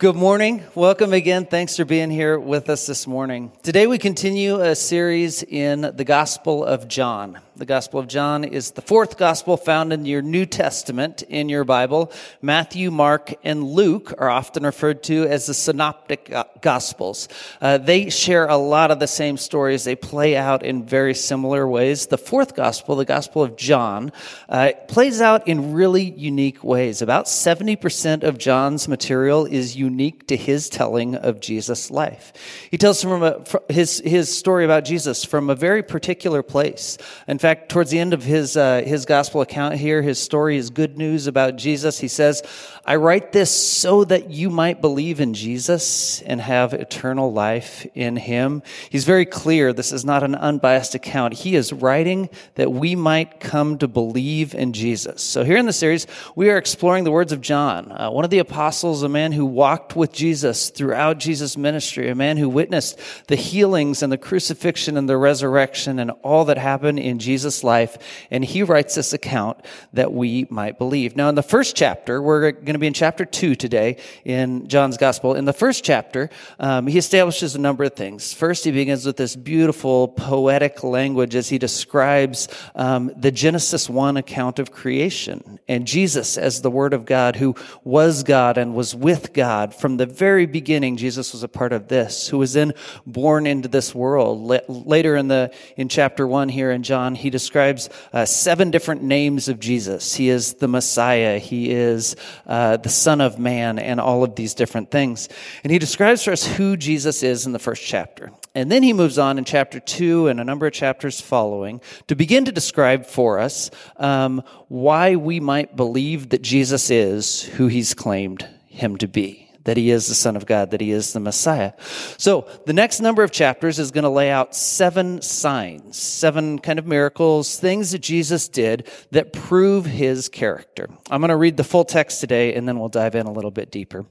Good morning. Welcome again. Thanks for being here with us this morning. Today we continue a series in the Gospel of John. The Gospel of John is the fourth Gospel found in your New Testament in your Bible. Matthew, Mark, and Luke are often referred to as the Synoptic Gospels. Uh, they share a lot of the same stories. They play out in very similar ways. The fourth Gospel, the Gospel of John, uh, plays out in really unique ways. About 70% of John's material is unique to his telling of Jesus' life. He tells from a, his, his story about Jesus from a very particular place. In fact, towards the end of his, uh, his gospel account here, his story is good news about Jesus. He says, I write this so that you might believe in Jesus and have eternal life in him. He's very clear. This is not an unbiased account. He is writing that we might come to believe in Jesus. So here in the series, we are exploring the words of John, uh, one of the apostles, a man who walked with Jesus throughout Jesus' ministry, a man who witnessed the healings and the crucifixion and the resurrection and all that happened in Jesus' life. And he writes this account that we might believe. Now, in the first chapter, we're going to be in chapter two today in John's gospel. In the first chapter, um, he establishes a number of things. First, he begins with this beautiful poetic language as he describes um, the Genesis 1 account of creation and Jesus as the Word of God who was God and was with God. From the very beginning, Jesus was a part of this, who was then born into this world. Later in the, in chapter one here in John, he describes uh, seven different names of Jesus. He is the Messiah. He is uh, the Son of Man and all of these different things. And he describes for us who Jesus is in the first chapter. And then he moves on in chapter two and a number of chapters following to begin to describe for us um, why we might believe that Jesus is who he's claimed him to be that he is the Son of God, that he is the Messiah. So the next number of chapters is going to lay out seven signs, seven kind of miracles, things that Jesus did that prove his character. I'm going to read the full text today and then we'll dive in a little bit deeper.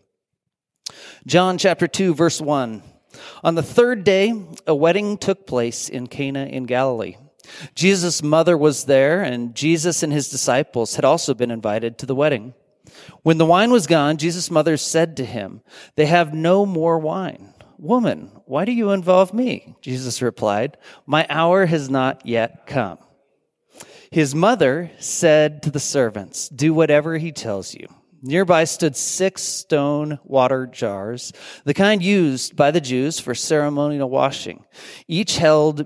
John chapter 2, verse 1. On the third day, a wedding took place in Cana in Galilee. Jesus' mother was there, and Jesus and his disciples had also been invited to the wedding. When the wine was gone, Jesus' mother said to him, They have no more wine. Woman, why do you involve me? Jesus replied, My hour has not yet come. His mother said to the servants, Do whatever he tells you. Nearby stood six stone water jars, the kind used by the Jews for ceremonial washing. Each held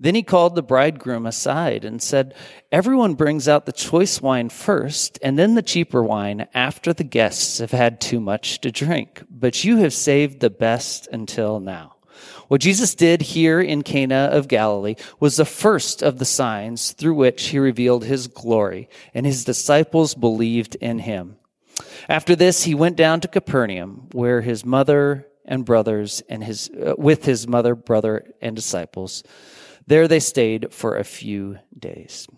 Then he called the bridegroom aside and said, Everyone brings out the choice wine first, and then the cheaper wine after the guests have had too much to drink. But you have saved the best until now. What Jesus did here in Cana of Galilee was the first of the signs through which he revealed his glory, and his disciples believed in him. After this, he went down to Capernaum, where his mother and brothers and his, uh, with his mother, brother, and disciples. There they stayed for a few days.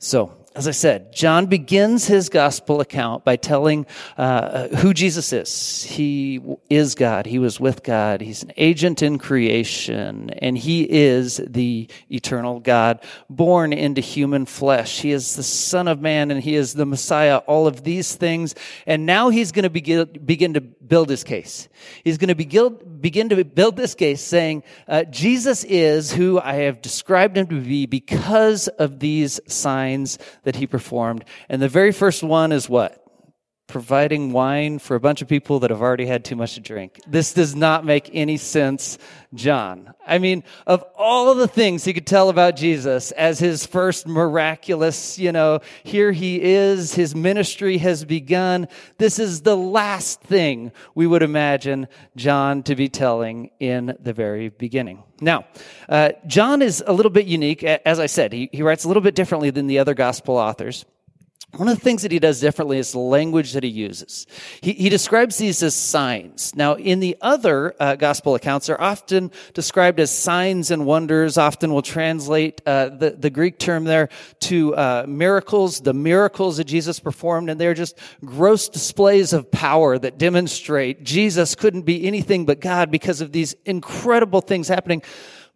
So, as I said, John begins his gospel account by telling uh, who Jesus is. He is God. He was with God. He's an agent in creation, and he is the eternal God born into human flesh. He is the Son of Man, and he is the Messiah. All of these things, and now he's going to begin, begin to build his case. He's going to begin, begin to build this case, saying uh, Jesus is who I have described him to be because of these signs that he performed. And the very first one is what? Providing wine for a bunch of people that have already had too much to drink. This does not make any sense, John. I mean, of all of the things he could tell about Jesus as his first miraculous, you know, here he is, his ministry has begun. This is the last thing we would imagine John to be telling in the very beginning. Now, uh, John is a little bit unique. As I said, he, he writes a little bit differently than the other gospel authors. One of the things that he does differently is the language that he uses. He, he describes these as signs. Now, in the other uh, gospel accounts, they're often described as signs and wonders. Often we'll translate uh, the, the Greek term there to uh, miracles, the miracles that Jesus performed, and they're just gross displays of power that demonstrate Jesus couldn't be anything but God because of these incredible things happening.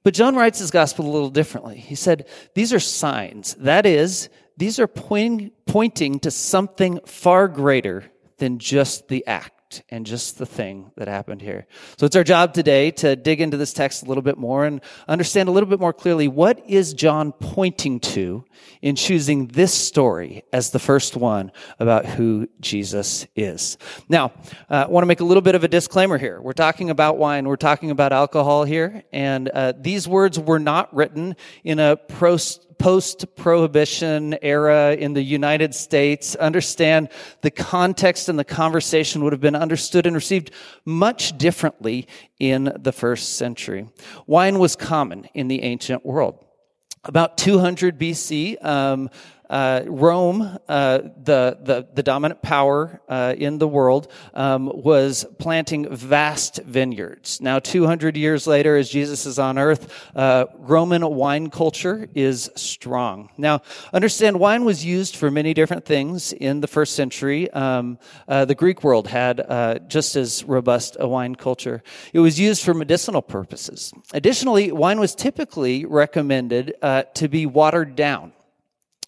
But John writes his gospel a little differently. He said, These are signs. That is, these are point, pointing to something far greater than just the act and just the thing that happened here. So it's our job today to dig into this text a little bit more and understand a little bit more clearly what is John pointing to in choosing this story as the first one about who Jesus is. Now, uh, I want to make a little bit of a disclaimer here. We're talking about wine, we're talking about alcohol here, and uh, these words were not written in a post post prohibition era in the United States, understand the context and the conversation would have been understood and received much differently in the first century. Wine was common in the ancient world. About 200 BC, um, uh, Rome, uh, the, the, the dominant power uh, in the world, um, was planting vast vineyards. Now, 200 years later, as Jesus is on earth, uh, Roman wine culture is strong. Now, understand wine was used for many different things in the first century. Um, uh, the Greek world had uh, just as robust a wine culture. It was used for medicinal purposes. Additionally, wine was typically recommended to be watered down.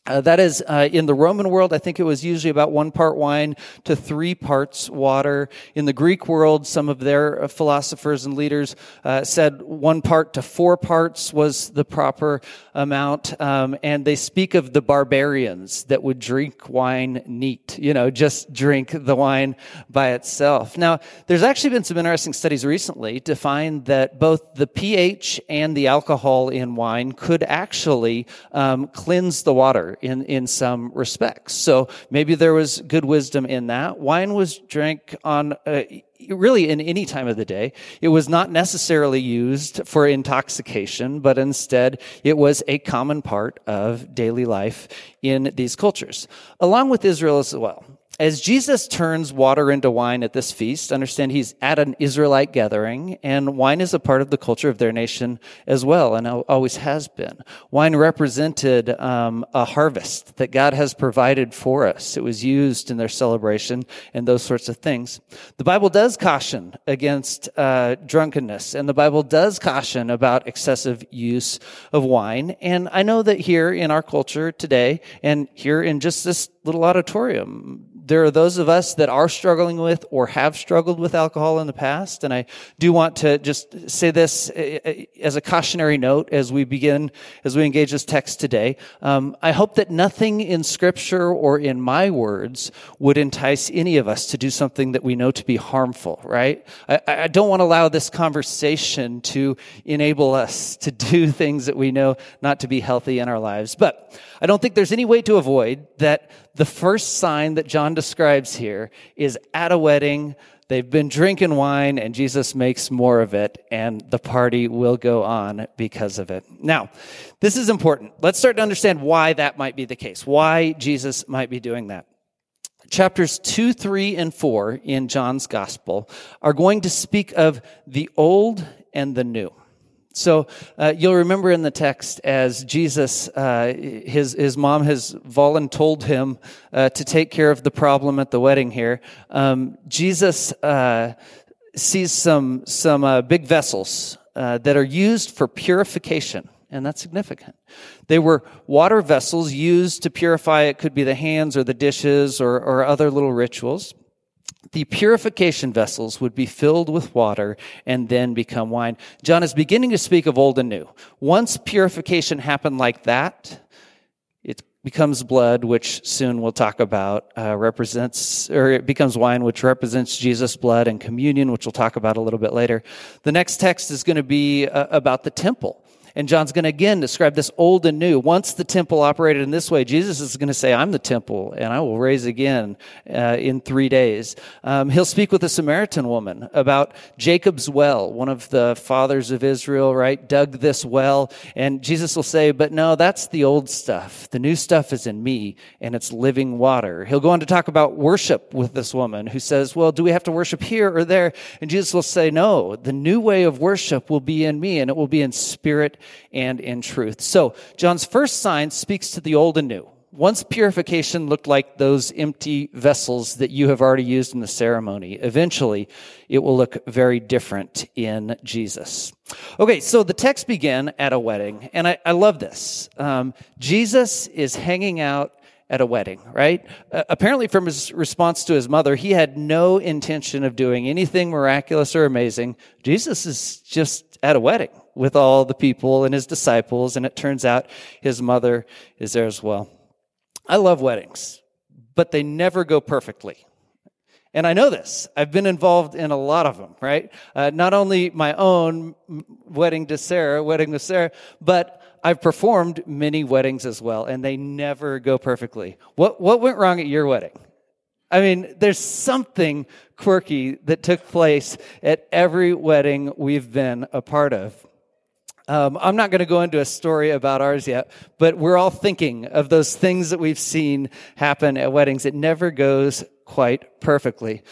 Uh, that is, uh, in the Roman world, I think it was usually about one part wine to three parts water. In the Greek world, some of their uh, philosophers and leaders uh, said one part to four parts was the proper amount. Um, and they speak of the barbarians that would drink wine neat, you know, just drink the wine by itself. Now, there's actually been some interesting studies recently to find that both the pH and the alcohol in wine could actually um, cleanse the water in, in some respects. So maybe there was good wisdom in that. Wine was drank on, uh, really in any time of the day. It was not necessarily used for intoxication, but instead it was a common part of daily life in these cultures, along with Israel as well as Jesus turns water into wine at this feast, understand he's at an Israelite gathering, and wine is a part of the culture of their nation as well, and always has been. Wine represented um, a harvest that God has provided for us. It was used in their celebration and those sorts of things. The Bible does caution against uh, drunkenness, and the Bible does caution about excessive use of wine. And I know that here in our culture today, and here in just this little auditorium, there are those of us that are struggling with or have struggled with alcohol in the past. And I do want to just say this eh, eh, as a cautionary note as we begin, as we engage this text today. Um, I hope that nothing in scripture or in my words would entice any of us to do something that we know to be harmful, right? I, I don't want to allow this conversation to enable us to do things that we know not to be healthy in our lives. But I don't think there's any way to avoid that the first sign that John describes here is at a wedding. They've been drinking wine and Jesus makes more of it and the party will go on because of it. Now, this is important. Let's start to understand why that might be the case, why Jesus might be doing that. Chapters 2, 3, and 4 in John's gospel are going to speak of the old and the new. So uh, you'll remember in the text as Jesus, uh, his his mom has voluntold him uh, to take care of the problem at the wedding here. Um, Jesus uh, sees some some uh, big vessels uh, that are used for purification, and that's significant. They were water vessels used to purify. It could be the hands or the dishes or, or other little rituals the purification vessels would be filled with water and then become wine. John is beginning to speak of old and new. Once purification happened like that, it becomes blood, which soon we'll talk about, uh, represents, or it becomes wine, which represents Jesus' blood and communion, which we'll talk about a little bit later. The next text is going to be uh, about the temple And John's going to again describe this old and new. Once the temple operated in this way, Jesus is going to say, I'm the temple and I will raise again uh, in three days. Um, he'll speak with a Samaritan woman about Jacob's well. One of the fathers of Israel, right, dug this well. And Jesus will say, But no, that's the old stuff. The new stuff is in me and it's living water. He'll go on to talk about worship with this woman who says, Well, do we have to worship here or there? And Jesus will say, No, the new way of worship will be in me and it will be in spirit and in truth. So, John's first sign speaks to the old and new. Once purification looked like those empty vessels that you have already used in the ceremony, eventually it will look very different in Jesus. Okay, so the text began at a wedding, and I, I love this. Um, Jesus is hanging out at a wedding, right? Uh, apparently, from his response to his mother, he had no intention of doing anything miraculous or amazing. Jesus is just at a wedding with all the people and his disciples, and it turns out his mother is there as well. I love weddings, but they never go perfectly. And I know this. I've been involved in a lot of them, right? Uh, not only my own wedding to Sarah, wedding with Sarah, but I've performed many weddings as well, and they never go perfectly. What, what went wrong at your wedding? I mean, there's something quirky that took place at every wedding we've been a part of. Um, I'm not going to go into a story about ours yet, but we're all thinking of those things that we've seen happen at weddings. It never goes quite perfectly.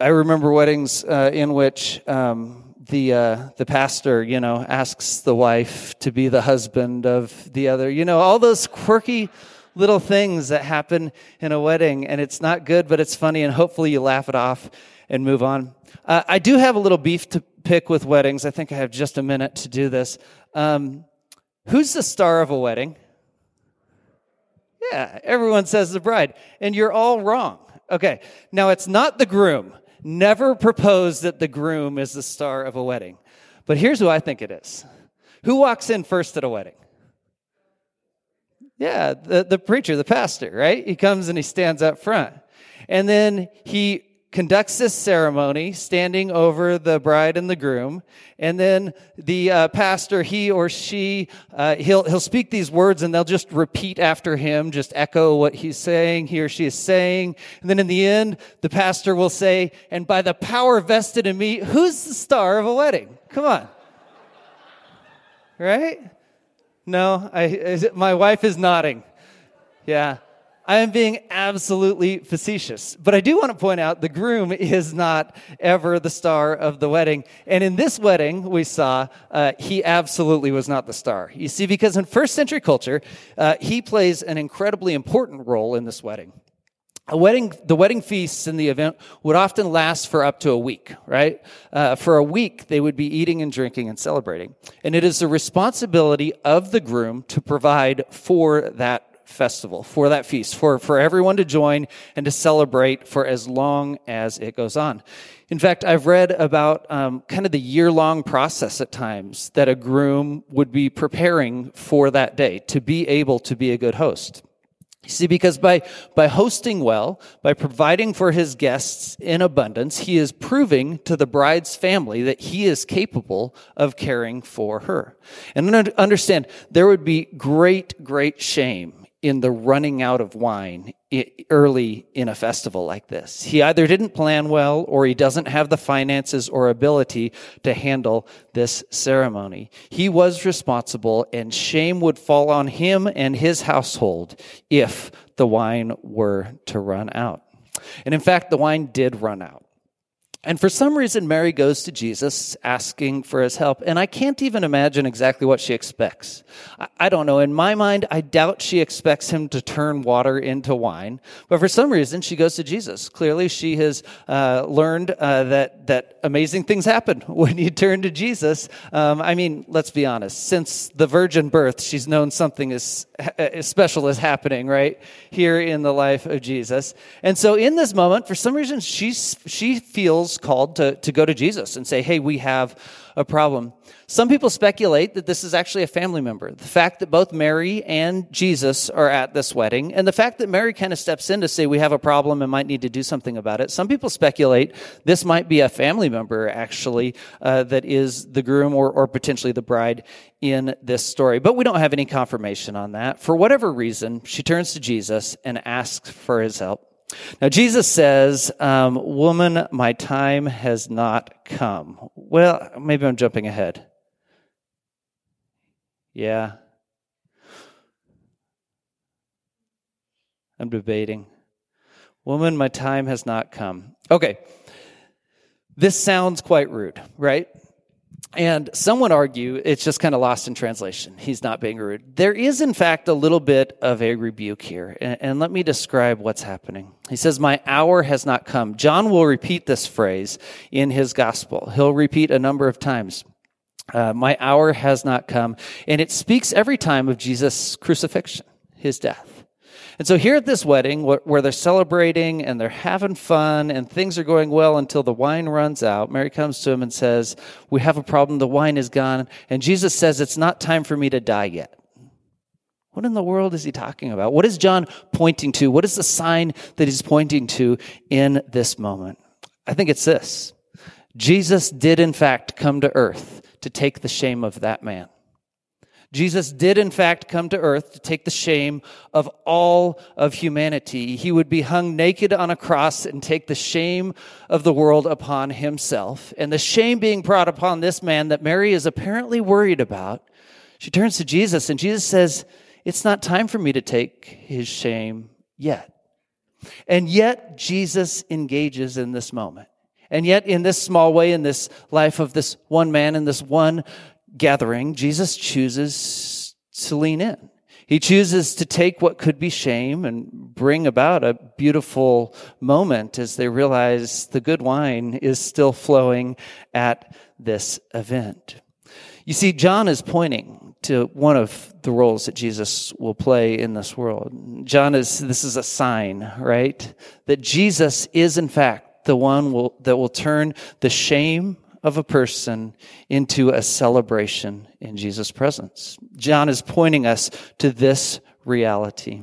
I remember weddings uh, in which um, the uh, the pastor, you know, asks the wife to be the husband of the other. You know, all those quirky little things that happen in a wedding, and it's not good, but it's funny, and hopefully you laugh it off and move on. Uh, I do have a little beef to pick with weddings. I think I have just a minute to do this. Um, who's the star of a wedding? Yeah, everyone says the bride, and you're all wrong. Okay, now it's not the groom never propose that the groom is the star of a wedding. But here's who I think it is. Who walks in first at a wedding? Yeah, the, the preacher, the pastor, right? He comes and he stands up front. And then he conducts this ceremony standing over the bride and the groom and then the uh, pastor he or she uh, he'll, he'll speak these words and they'll just repeat after him just echo what he's saying he or she is saying. And then in the end the pastor will say and by the power vested in me who's the star of a wedding? Come on. Right? No I, my wife is nodding. Yeah I am being absolutely facetious. But I do want to point out the groom is not ever the star of the wedding. And in this wedding, we saw uh, he absolutely was not the star. You see, because in first century culture, uh, he plays an incredibly important role in this wedding. A wedding, the wedding feasts in the event would often last for up to a week, right? Uh, for a week, they would be eating and drinking and celebrating. And it is the responsibility of the groom to provide for that festival, for that feast, for, for everyone to join and to celebrate for as long as it goes on. In fact, I've read about um, kind of the year long process at times that a groom would be preparing for that day to be able to be a good host. You see, because by, by hosting well, by providing for his guests in abundance, he is proving to the bride's family that he is capable of caring for her. And understand, there would be great, great shame in the running out of wine early in a festival like this. He either didn't plan well or he doesn't have the finances or ability to handle this ceremony. He was responsible and shame would fall on him and his household if the wine were to run out. And in fact, the wine did run out. And for some reason, Mary goes to Jesus asking for his help. And I can't even imagine exactly what she expects. I, don't know. In my mind, I doubt she expects him to turn water into wine. But for some reason, she goes to Jesus. Clearly, she has uh, learned uh, that, that amazing things happen when you turn to Jesus. Um, I mean, let's be honest. Since the virgin birth, she's known something as, as special is happening, right? Here in the life of Jesus. And so in this moment, for some reason, she's, she feels called to, to go to Jesus and say, hey, we have a problem. Some people speculate that this is actually a family member. The fact that both Mary and Jesus are at this wedding, and the fact that Mary kind of steps in to say we have a problem and might need to do something about it. Some people speculate this might be a family member actually uh, that is the groom or, or potentially the bride in this story. But we don't have any confirmation on that. For whatever reason, she turns to Jesus and asks for his help. Now, Jesus says, um, Woman, my time has not come. Well, maybe I'm jumping ahead. Yeah. I'm debating. Woman, my time has not come. Okay. This sounds quite rude, right? And some would argue it's just kind of lost in translation. He's not being rude. There is, in fact, a little bit of a rebuke here. And, and, let me describe what's happening. He says, My hour has not come. John will repeat this phrase in his gospel. He'll repeat a number of times. Uh, my hour has not come. And it speaks every time of Jesus' crucifixion, his death. And so here at this wedding, where they're celebrating and they're having fun and things are going well until the wine runs out, Mary comes to him and says, We have a problem. The wine is gone. And Jesus says, It's not time for me to die yet. What in the world is he talking about? What is John pointing to? What is the sign that he's pointing to in this moment? I think it's this Jesus did, in fact, come to earth to take the shame of that man. Jesus did, in fact, come to earth to take the shame of all of humanity. He would be hung naked on a cross and take the shame of the world upon himself. And the shame being brought upon this man that Mary is apparently worried about, she turns to Jesus and Jesus says, It's not time for me to take his shame yet. And yet, Jesus engages in this moment. And yet, in this small way, in this life of this one man, in this one gathering, Jesus chooses to lean in. He chooses to take what could be shame and bring about a beautiful moment as they realize the good wine is still flowing at this event. You see, John is pointing to one of the roles that Jesus will play in this world. John is, this is a sign, right? That Jesus is in fact the one will, that will turn the shame of a person into a celebration in Jesus' presence. John is pointing us to this reality.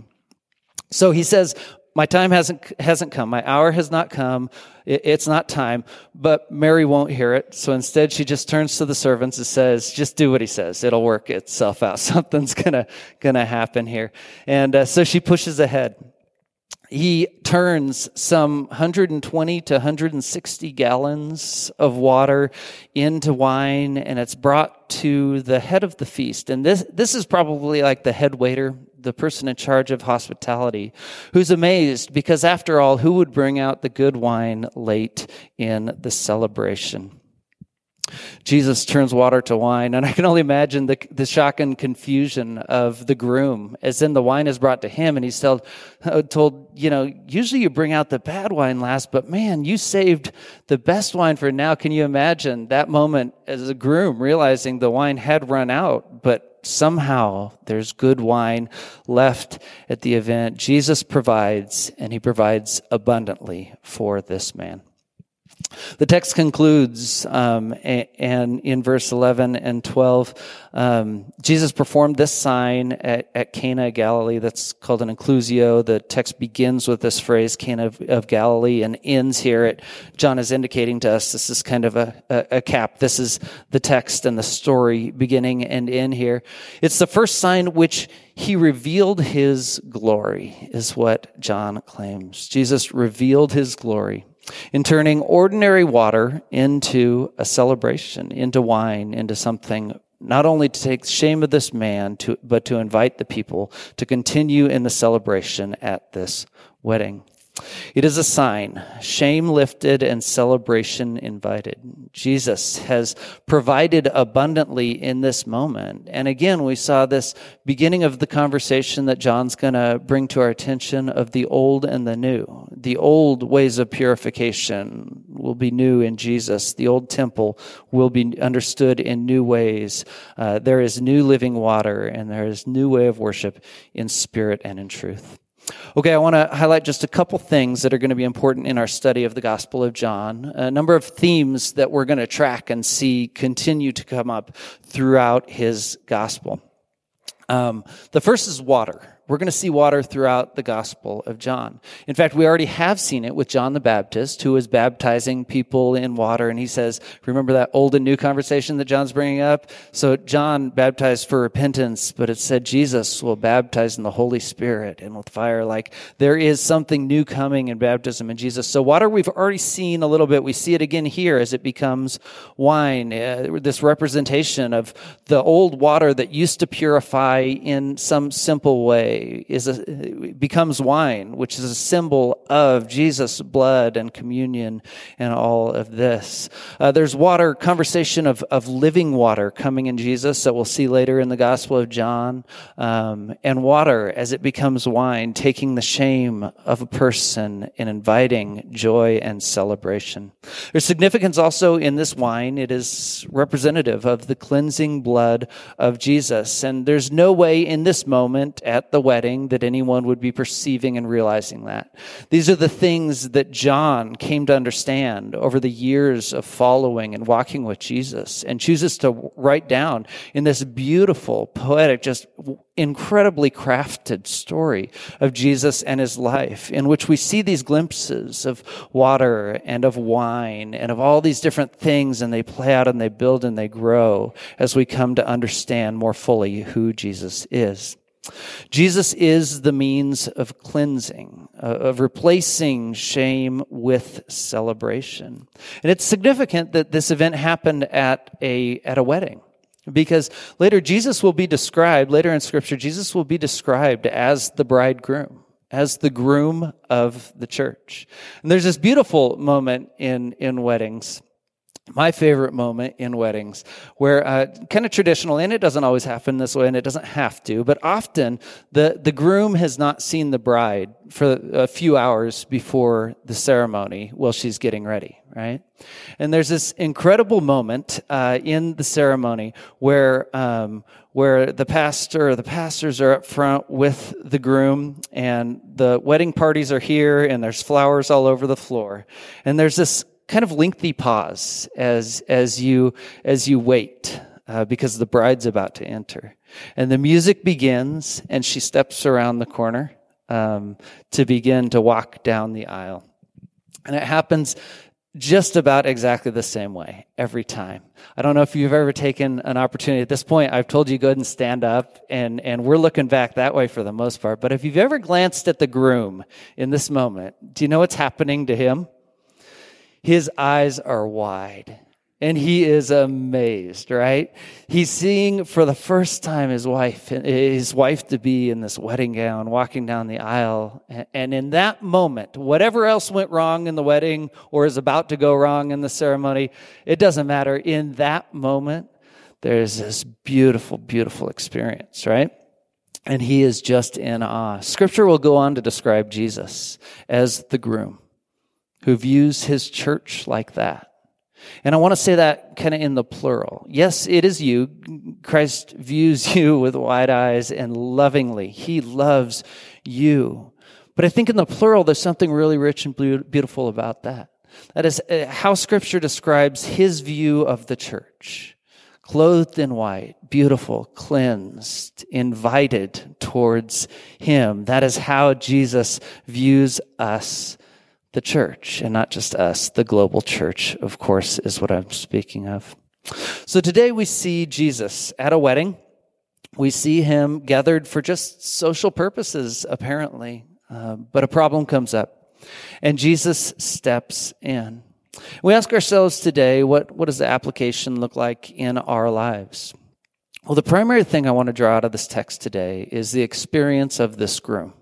So he says, my time hasn't, hasn't come. My hour has not come. It, it's not time. But Mary won't hear it. So instead, she just turns to the servants and says, just do what he says. It'll work itself out. Something's gonna, gonna happen here. And uh, so she pushes ahead he turns some 120 to 160 gallons of water into wine and it's brought to the head of the feast. And this this is probably like the head waiter the person in charge of hospitality who's amazed because after all who would bring out the good wine late in the celebration Jesus turns water to wine, and I can only imagine the, the shock and confusion of the groom as then the wine is brought to him, and he's told, uh, told, you know, usually you bring out the bad wine last, but man, you saved the best wine for now. Can you imagine that moment as a groom realizing the wine had run out, but somehow there's good wine left at the event? Jesus provides, and he provides abundantly for this man. The text concludes, um, and in verse 11 and 12, um, Jesus performed this sign at, at, Cana, Galilee. That's called an inclusio. The text begins with this phrase, Cana of, of Galilee, and ends here. At, John is indicating to us this is kind of a, a, a cap. This is the text and the story beginning and end here. It's the first sign which he revealed his glory, is what John claims. Jesus revealed his glory in turning ordinary water into a celebration, into wine, into something not only to take shame of this man, to, but to invite the people to continue in the celebration at this wedding. It is a sign, shame lifted and celebration invited. Jesus has provided abundantly in this moment. And again, we saw this beginning of the conversation that John's going to bring to our attention of the old and the new. The old ways of purification will be new in Jesus. The old temple will be understood in new ways. Uh, there is new living water and there is new way of worship in spirit and in truth. Okay, I want to highlight just a couple things that are going to be important in our study of the Gospel of John. A number of themes that we're going to track and see continue to come up throughout his Gospel. Um, the first is water. We're going to see water throughout the Gospel of John. In fact, we already have seen it with John the Baptist, who was baptizing people in water. And he says, remember that old and new conversation that John's bringing up? So John baptized for repentance, but it said Jesus will baptize in the Holy Spirit and with fire. Like there is something new coming in baptism in Jesus. So water we've already seen a little bit. We see it again here as it becomes wine. Uh, this representation of the old water that used to purify in some simple way is a, becomes wine, which is a symbol of Jesus' blood and communion and all of this. Uh, there's water, conversation of, of living water coming in Jesus that we'll see later in the Gospel of John. Um, and water as it becomes wine, taking the shame of a person and inviting joy and celebration. There's significance also in this wine. It is representative of the cleansing blood of Jesus. And there's no way in this moment at the wedding that anyone would be perceiving and realizing that. These are the things that John came to understand over the years of following and walking with Jesus and chooses to write down in this beautiful, poetic, just incredibly crafted story of Jesus and his life, in which we see these glimpses of water and of wine and of all these different things, and they play out and they build and they grow as we come to understand more fully who Jesus is. Jesus is the means of cleansing, uh, of replacing shame with celebration. And it's significant that this event happened at a, at a wedding. Because later Jesus will be described, later in scripture, Jesus will be described as the bridegroom, as the groom of the church. And there's this beautiful moment in, in weddings my favorite moment in weddings where uh, kind of traditional and it doesn't always happen this way and it doesn't have to but often the, the groom has not seen the bride for a few hours before the ceremony while she's getting ready right? And there's this incredible moment uh, in the ceremony where um, where the pastor or the pastors are up front with the groom and the wedding parties are here and there's flowers all over the floor. And there's this kind of lengthy pause as as you as you wait uh, because the bride's about to enter, and the music begins, and she steps around the corner um, to begin to walk down the aisle, and it happens just about exactly the same way every time. I don't know if you've ever taken an opportunity at this point. I've told you go ahead and stand up and, and we're looking back that way for the most part. But if you've ever glanced at the groom in this moment, do you know what's happening to him? His eyes are wide and he is amazed, right? He's seeing for the first time his wife, his wife to be in this wedding gown, walking down the aisle. And in that moment, whatever else went wrong in the wedding or is about to go wrong in the ceremony, it doesn't matter. In that moment, there's this beautiful, beautiful experience, right? And he is just in awe. Scripture will go on to describe Jesus as the groom who views his church like that. And I want to say that kind of in the plural. Yes, it is you. Christ views you with wide eyes and lovingly. He loves you. But I think in the plural, there's something really rich and beautiful about that. That is uh, how scripture describes his view of the church. Clothed in white, beautiful, cleansed, invited towards him. That is how Jesus views us the church and not just us. The global church, of course, is what I'm speaking of. So today we see Jesus at a wedding. We see him gathered for just social purposes, apparently. Uh, but a problem comes up, and Jesus steps in. We ask ourselves today, what, what does the application look like in our lives? Well, the primary thing I want to draw out of this text today is the experience of this groom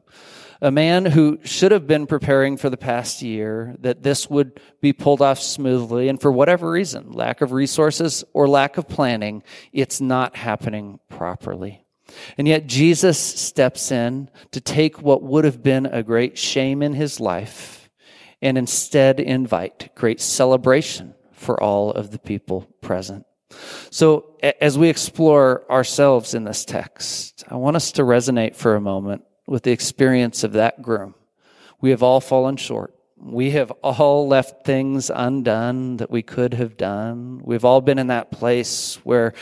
a man who should have been preparing for the past year that this would be pulled off smoothly. And for whatever reason, lack of resources or lack of planning, it's not happening properly. And yet Jesus steps in to take what would have been a great shame in his life and instead invite great celebration for all of the people present. So as we explore ourselves in this text, I want us to resonate for a moment with the experience of that groom. We have all fallen short. We have all left things undone that we could have done. We've all been in that place where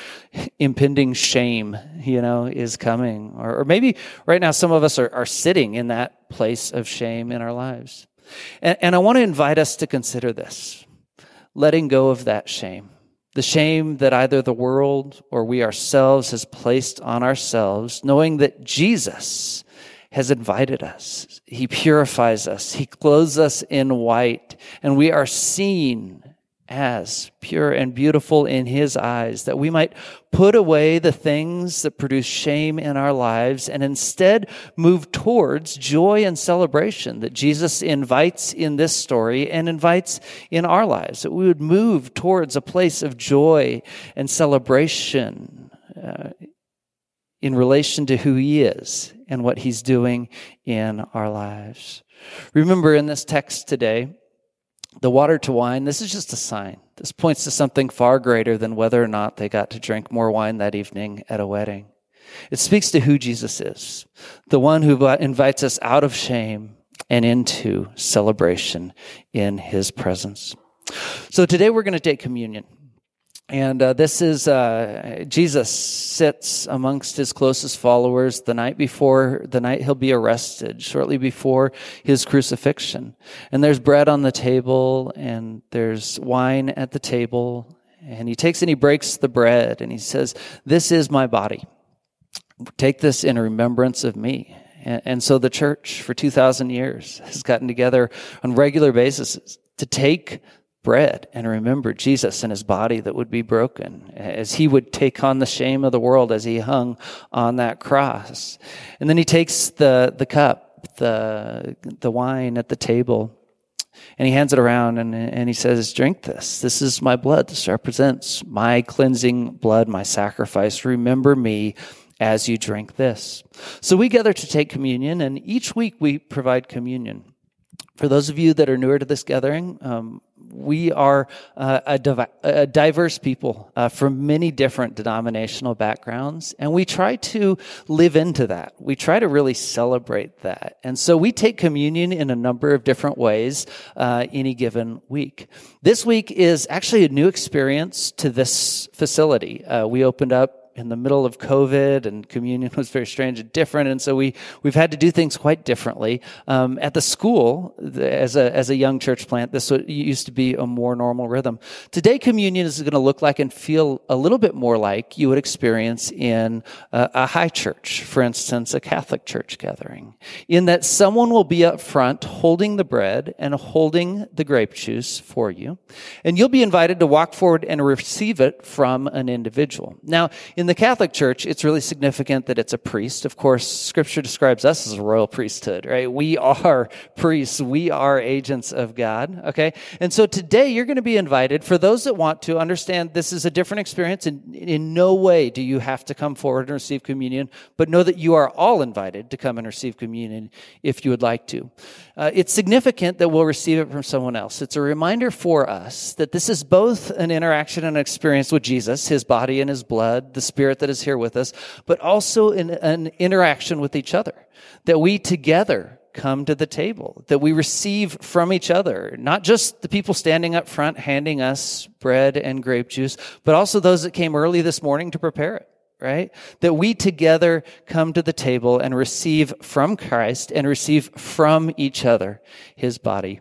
impending shame, you know, is coming. Or, or maybe right now some of us are, are sitting in that place of shame in our lives. And, and I want to invite us to consider this letting go of that shame. The shame that either the world or we ourselves has placed on ourselves, knowing that Jesus has invited us. He purifies us. He clothes us in white, and we are seen as pure and beautiful in His eyes, that we might put away the things that produce shame in our lives and instead move towards joy and celebration that Jesus invites in this story and invites in our lives. That we would move towards a place of joy and celebration. Uh, in relation to who He is and what He's doing in our lives. Remember in this text today, the water to wine, this is just a sign. This points to something far greater than whether or not they got to drink more wine that evening at a wedding. It speaks to who Jesus is, the one who invites us out of shame and into celebration in his presence. So today we're going to take communion. And uh, this is uh, Jesus sits amongst his closest followers the night before, the night he'll be arrested, shortly before his crucifixion. And there's bread on the table, and there's wine at the table. And he takes and he breaks the bread, and he says, This is my body. Take this in remembrance of me. And, and so the church for 2,000 years has gotten together on regular basis to take bread and remember Jesus and his body that would be broken as he would take on the shame of the world as he hung on that cross. And then he takes the, the cup, the, the wine at the table, and he hands it around and, and he says, Drink this. This is my blood. This represents my cleansing blood, my sacrifice. Remember me as you drink this. So we gather to take communion, and each week we provide communion. For those of you that are newer to this gathering, um, we are uh, a, a, diverse people uh, from many different denominational backgrounds, and we try to live into that. We try to really celebrate that. And so we take communion in a number of different ways uh, any given week. This week is actually a new experience to this facility. Uh, we opened up in the middle of COVID and communion was very strange and different. And so we, we've had to do things quite differently. Um, at the school, as a, as a young church plant, this used to be a more normal rhythm. Today, communion is going to look like and feel a little bit more like you would experience in a, a high church, for instance, a Catholic church gathering, in that someone will be up front holding the bread and holding the grape juice for you. And you'll be invited to walk forward and receive it from an individual. Now, in in the Catholic Church, it's really significant that it's a priest. Of course, Scripture describes us as a royal priesthood, right? We are priests. We are agents of God, okay? And so today you're going to be invited, for those that want to understand this is a different experience, and in no way do you have to come forward and receive communion, but know that you are all invited to come and receive communion if you would like to. Uh, it's significant that we'll receive it from someone else. It's a reminder for us that this is both an interaction and an experience with Jesus, his body and his blood, the Spirit that is here with us, but also in an interaction with each other. That we together come to the table, that we receive from each other, not just the people standing up front handing us bread and grape juice, but also those that came early this morning to prepare it right? That we together come to the table and receive from Christ and receive from each other his body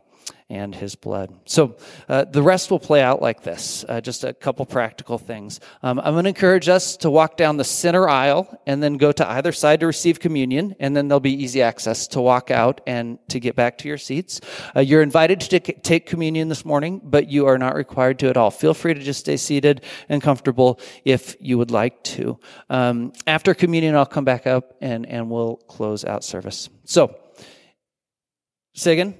and his blood. So uh, the rest will play out like this. Uh, just a couple practical things. Um, I'm going to encourage us to walk down the center aisle and then go to either side to receive communion, and then there'll be easy access to walk out and to get back to your seats. Uh, you're invited to take communion this morning, but you are not required to at all. Feel free to just stay seated and comfortable if you would like to. Um, after communion, I'll come back up and and we'll close out service. So, say.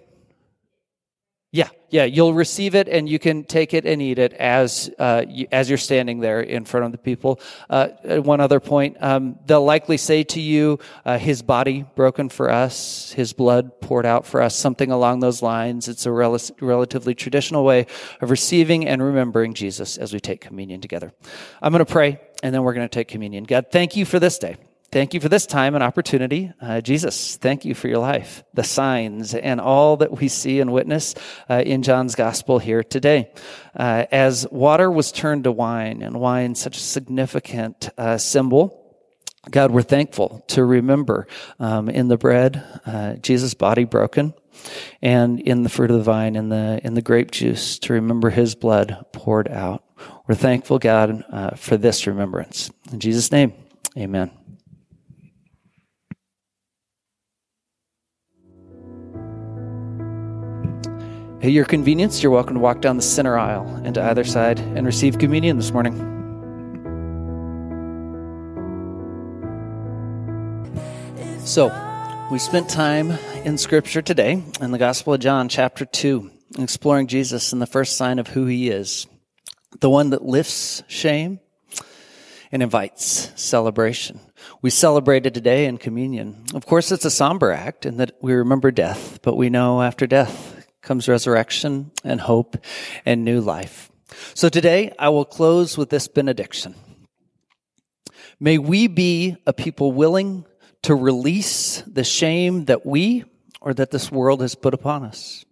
Yeah, yeah, you'll receive it and you can take it and eat it as uh, you, as you're standing there in front of the people. Uh, uh, one other point: um, they'll likely say to you, uh, "His body broken for us, His blood poured out for us," something along those lines. It's a rel- relatively traditional way of receiving and remembering Jesus as we take communion together. I'm going to pray, and then we're going to take communion. God, thank you for this day. Thank you for this time and opportunity. Uh, Jesus, thank you for your life, the signs, and all that we see and witness uh, in John's gospel here today. Uh, as water was turned to wine, and wine such a significant uh, symbol. God, we're thankful to remember um, in the bread, uh, Jesus' body broken, and in the fruit of the vine, in the in the grape juice, to remember His blood poured out. We're thankful, God, uh, for this remembrance. In Jesus' name, Amen. At your convenience, you're welcome to walk down the center aisle and to either side and receive communion this morning. So, we spent time in Scripture today in the Gospel of John, chapter 2, exploring Jesus and the first sign of who he is the one that lifts shame and invites celebration. We celebrated today in communion. Of course, it's a somber act in that we remember death, but we know after death comes resurrection and hope and new life. So today I will close with this benediction. May we be a people willing to release the shame that we or that this world has put upon us.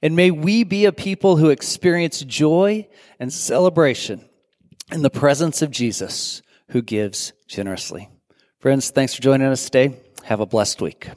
And may we be a people who experience joy and celebration in the presence of Jesus who gives generously. Friends, thanks for joining us today. Have a blessed week.